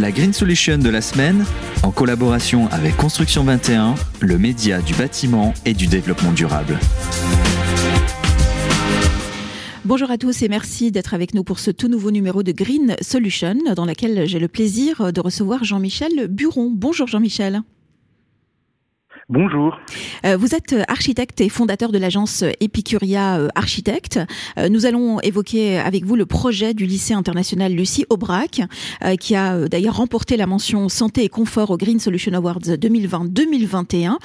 La Green Solution de la semaine, en collaboration avec Construction 21, le média du bâtiment et du développement durable. Bonjour à tous et merci d'être avec nous pour ce tout nouveau numéro de Green Solution dans lequel j'ai le plaisir de recevoir Jean-Michel Buron. Bonjour Jean-Michel. Bonjour. Euh, vous êtes architecte et fondateur de l'agence Epicuria euh, Architecte. Euh, nous allons évoquer avec vous le projet du lycée international Lucie Aubrac, qui a d'ailleurs remporté la mention santé et confort au Green Solution Awards 2020-2021.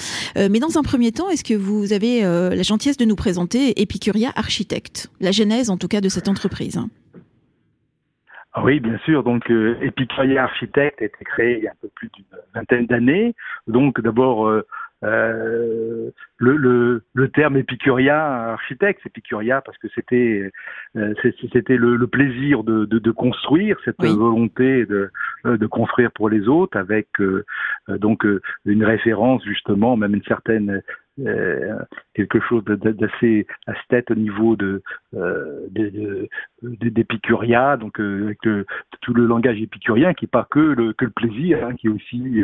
mais dans un premier temps, est-ce que vous avez la gentillesse de nous présenter Epicuria Architecte, la genèse en tout cas de cette entreprise? Ah oui, bien sûr. Donc, Epicuria Architecte a été créé il y a un peu plus d'une vingtaine d'années. Donc, d'abord, euh, le, le, le, terme épicurien architecte, épicuria parce que c'était euh, c'était le, le, plaisir de, de, de construire, cette volonté de, de construire pour les autres, avec euh, donc une référence justement, même une certaine euh, quelque chose d'assez aesthète au niveau de euh, d'épicuria, donc euh, avec tout le langage épicurien qui n'est pas que le, que le plaisir, hein, qui est aussi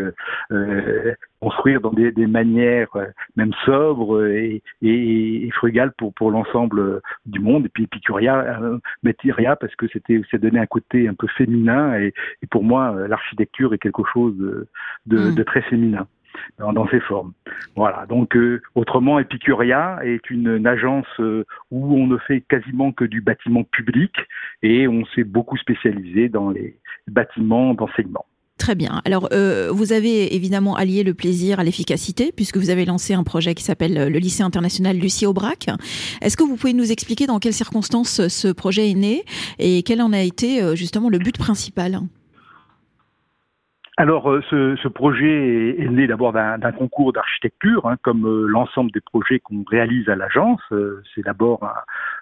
euh, construire dans des, des manières même sobres et, et, et frugales pour pour l'ensemble du monde. Et puis épicuria, métiria parce que c'était ça donnait un côté un peu féminin et, et pour moi l'architecture est quelque chose de, de, mm. de très féminin dans, dans, ses formes. Voilà. Donc, euh, autrement, Epicuria est une, agence euh, où on ne fait quasiment que du bâtiment public et on s'est beaucoup spécialisé dans les bâtiments d'enseignement. Très bien. Alors, euh, vous avez évidemment allié le plaisir à l'efficacité, puisque vous avez lancé un projet qui s'appelle le lycée international Lucie Aubrac. Est-ce que vous pouvez nous expliquer dans quelles circonstances ce projet est né et quel en a été justement le but principal? Alors, euh, ce, ce, projet est, né d'abord d'un concours d'architecture, hein, comme euh, l'ensemble des projets qu'on réalise à l'agence. Euh, c'est d'abord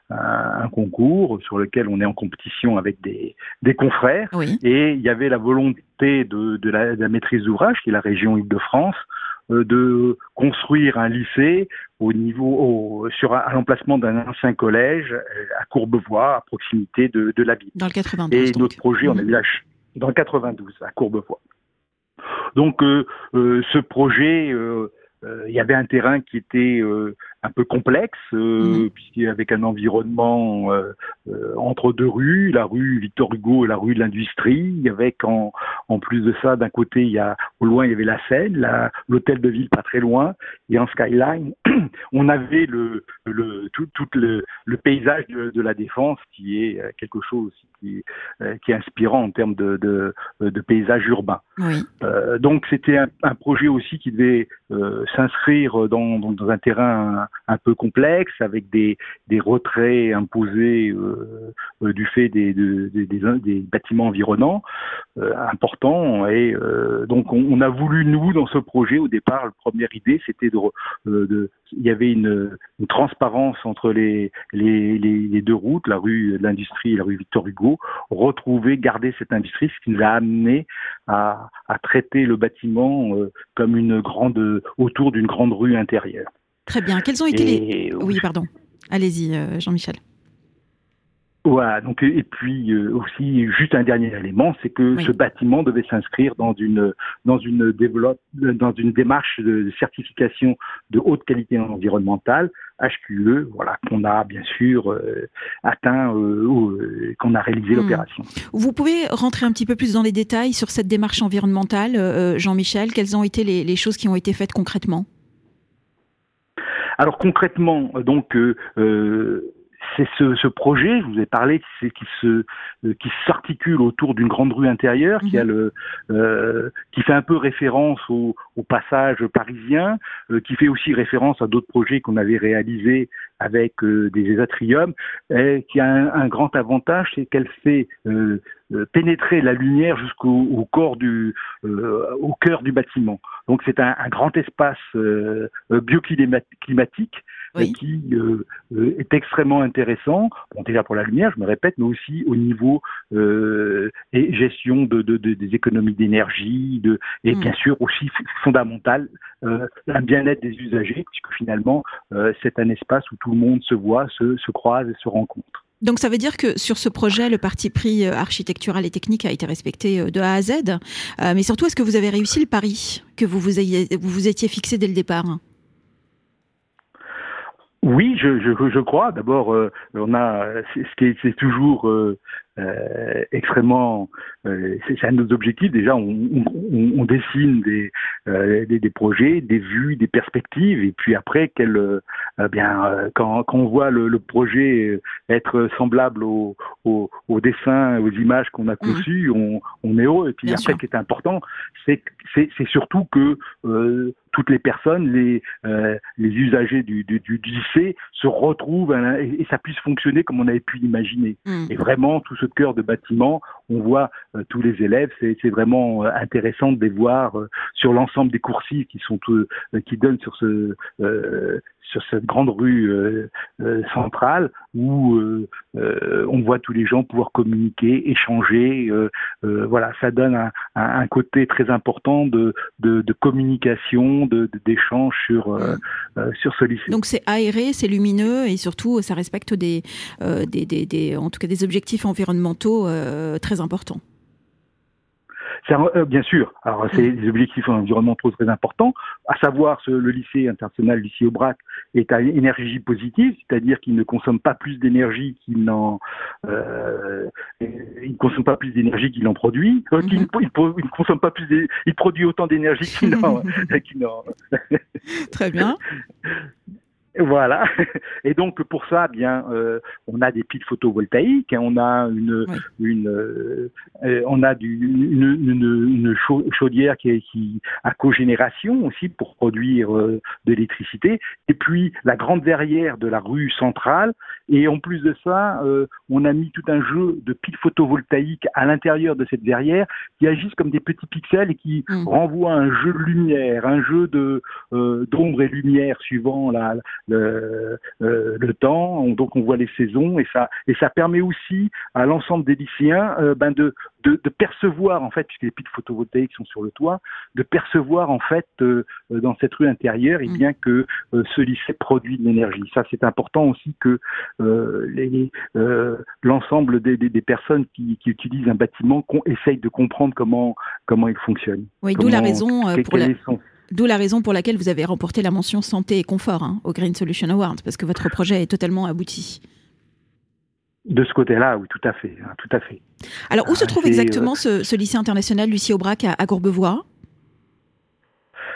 un, un, concours sur lequel on est en compétition avec des, des confrères. Et il y avait la volonté de, de, la, de la, maîtrise d'ouvrage, qui est la région Île-de-France, de construire un lycée au niveau au, sur à l'emplacement d'un ancien collège à Courbevoie, à proximité de, de la ville. Dans le 92. Et notre projet, on a eu dans le 92 à Courbevoie. Donc euh, euh, ce projet, euh, il y avait un terrain qui était un peu complexe, euh, mhm. puisqu'avec un environnement euh, euh, entre deux rues, la rue Victor Hugo et la rue de l'Industrie, avec en, en plus de ça, d'un côté, il y a au loin il y avait la Seine, l'hôtel de ville pas très loin, et en skyline, on avait le, le tout, tout le, le, paysage de, de, la défense qui est euh, quelque chose qui, euh, qui est inspirant en termes de, de, de paysage urbain. Oui. donc c'était un, un, projet aussi qui devait s'inscrire dans, dans, dans un terrain un peu complexe, avec des, retraits imposés euh, euh, du fait des, bâtiments environnants euh, importants. Et donc on, a voulu, nous, dans ce projet, au départ, la première idée, c'était de, il y avait une, transparence entre les, deux routes, la rue de l'Industrie et la rue Victor Hugo, retrouver, garder cette industrie, ce qui nous a amené à, à traiter le bâtiment comme une grande, autour d'une grande rue intérieure. Très bien. Quels ont été les... Oui, pardon. Allez-y, euh, Jean-Michel. Voilà, donc et puis euh, aussi juste un dernier élément, c'est que ce bâtiment devait s'inscrire dans une dans une développe dans une démarche de certification de haute qualité environnementale HQE, voilà qu'on a bien sûr euh, atteint euh, qu'on a réalisé hmm. l'opération. Vous pouvez rentrer un petit peu plus dans les détails sur cette démarche environnementale, Jean-Michel. Quelles ont été les, les choses qui ont été faites concrètement? Alors concrètement, donc euh, euh, c'est ce, ce, projet, je vous ai parlé, c'est qui se euh, qui s'articule autour d'une grande rue intérieure, qui a mhm. le euh, qui fait un peu référence au, au passage parisien, euh, qui fait aussi référence à d'autres projets qu'on avait réalisés avec des atriums, et qui a un, un grand avantage, c'est qu'elle fait pénétrer la lumière jusqu'au corps du au cœur du bâtiment. Donc c'est un, un, grand espace bioclimatique qui euh, euh, est extrêmement intéressant, bon, déjà pour la lumière, je me répète, mais aussi au niveau euh, et gestion de, de, de des économies d'énergie, de, et mm. bien sûr aussi fondamental, euh, un bien-être des usagers, puisque finalement, c'est un espace où tout le monde se voit, se, se croise et se rencontre. Donc ça veut dire que sur ce projet, le parti pris architectural et technique a été respecté de A à Z. mais surtout, est-ce que vous avez réussi le pari que vous vous, vous étiez fixé dès le départ? Oui, je, je, je crois. D'abord, on a ce qui est, c'est toujours euh, extrêmement. Euh, c'est un de nos objectifs. Déjà, on, on, on dessine des, euh, des, des, projets, des vues, des perspectives, et puis après, quel, euh, bien, quand, quand, on voit le, le projet être semblable au, au, au dessin, aux images qu'on a mmh. conçues, on, on, est heureux. Et puis après, ce qui est important, c'est c'est surtout que toutes les personnes, les, euh, les usagers du, du, du, lycée se retrouvent et, et, ça puisse fonctionner comme on avait pu l'imaginer. Mmh. Et vraiment, tout ce cœur de bâtiment, on voit euh, tous les élèves. C'est vraiment euh, intéressant de les voir euh, sur l'ensemble des coursives qui sont qui donnent sur ce sur cette grande rue centrale où on voit tous les gens pouvoir communiquer, échanger. voilà, ça donne un, côté très important de, de, communication, d'échange de, sur sur ce lycée. Donc c'est aéré, c'est lumineux et surtout ça respecte en tout cas des objectifs environnementaux très importants. Euh, bien sûr, alors c'est des objectifs environnementaux très importants, à savoir ce, le lycée international lycée Aubrac est à énergie positive, c'est-à-dire qu'il ne consomme pas plus d'énergie qu'il n'en euh, il consomme pas plus d'énergie qu'il en produit, euh, il, il, consomme pas plus, il produit autant d'énergie qu'il n'en. Très bien. Voilà. Et donc pour ça, eh bien, euh, on a des piles photovoltaïques, hein, on a une, une euh, on a du, une, une, chaudière qui, est, qui a cogénération aussi pour produire euh, de l'électricité. Et puis la grande verrière de la rue centrale. Et en plus de ça, euh, on a mis tout un jeu de piles photovoltaïques à l'intérieur de cette verrière qui agissent comme des petits pixels et qui mmh. renvoient un jeu de lumière, un jeu de d'ombre et lumière suivant la le, euh, le temps, donc on voit les saisons et ça et ça permet aussi à l'ensemble des lycéens euh, ben de, de, de, percevoir en fait puisque les piles photovoltaïques sont sur le toit, de percevoir en fait euh, dans cette rue intérieure et eh mm. bien que ce lycée produit de l'énergie. Ça c'est important aussi que l'ensemble des, des, des, personnes qui, qui, utilisent un bâtiment qu'on essaye de comprendre comment comment il fonctionne. Oui, d'où la raison pour la... D'où la raison pour laquelle vous avez remporté la mention santé et confort hein, au Green Solution Award, parce que votre projet est totalement abouti. De ce côté-là, oui, tout à fait, hein, tout à fait. Alors, où se trouve exactement euh, ce, lycée international Lucie Aubrac à, à Courbevoie?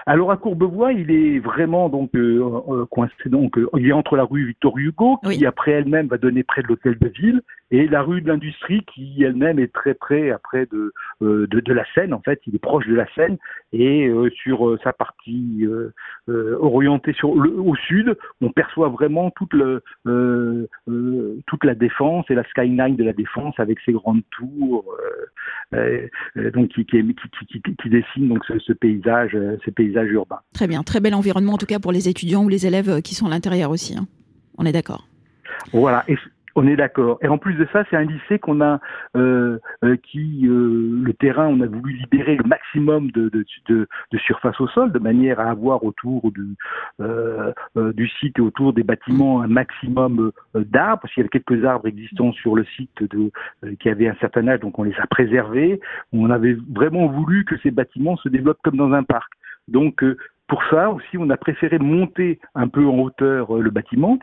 Alors à Courbevoie, il est vraiment donc euh, euh, coincé donc euh, il est entre la rue Victor Hugo qui après elle-même va donner près de l'hôtel de ville et la rue de l'industrie qui elle-même est très près après de, de, de la Seine en fait, il est proche de la Seine et sur sa partie orientée sur le, au sud, on perçoit vraiment toute le toute la défense et la skyline de la défense avec ses grandes tours donc qui qui, qui, dessine donc ce, ce paysage ce paysage urbain. Très bien, très bel environnement en tout cas pour les étudiants ou les élèves euh, qui sont à l'intérieur aussi. Hein. On est d'accord. Voilà, et on est d'accord. Et en plus de ça, c'est un lycée qu'on a, euh, euh, qui euh, le terrain, on a voulu libérer le maximum de, surface au sol, de manière à avoir autour du, euh, site et autour des bâtiments un maximum d'arbres, parce qu'il y avait quelques arbres existants sur le site qui avaient un certain âge, donc on les a préservés. On avait vraiment voulu que ces bâtiments se développent comme dans un parc. Donc pour ça aussi, on a préféré monter un peu en hauteur le bâtiment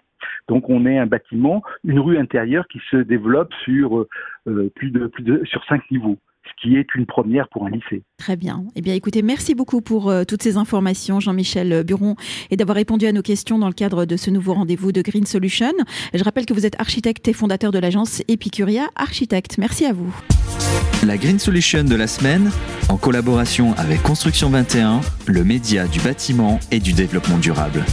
donc on est un bâtiment, une rue intérieure qui se développe sur euh, plus de plus de sur cinq niveaux ce qui est une première pour un lycée. Très bien. Eh bien, écoutez, merci beaucoup pour euh, toutes ces informations, Jean-Michel Buron, et d'avoir répondu à nos questions dans le cadre de ce nouveau rendez-vous de Green Solution. Je rappelle que vous êtes architecte et fondateur de l'agence Epicuria Architecte. Merci à vous. La Green Solution de la semaine, en collaboration avec Construction 21, le média du bâtiment et du développement durable.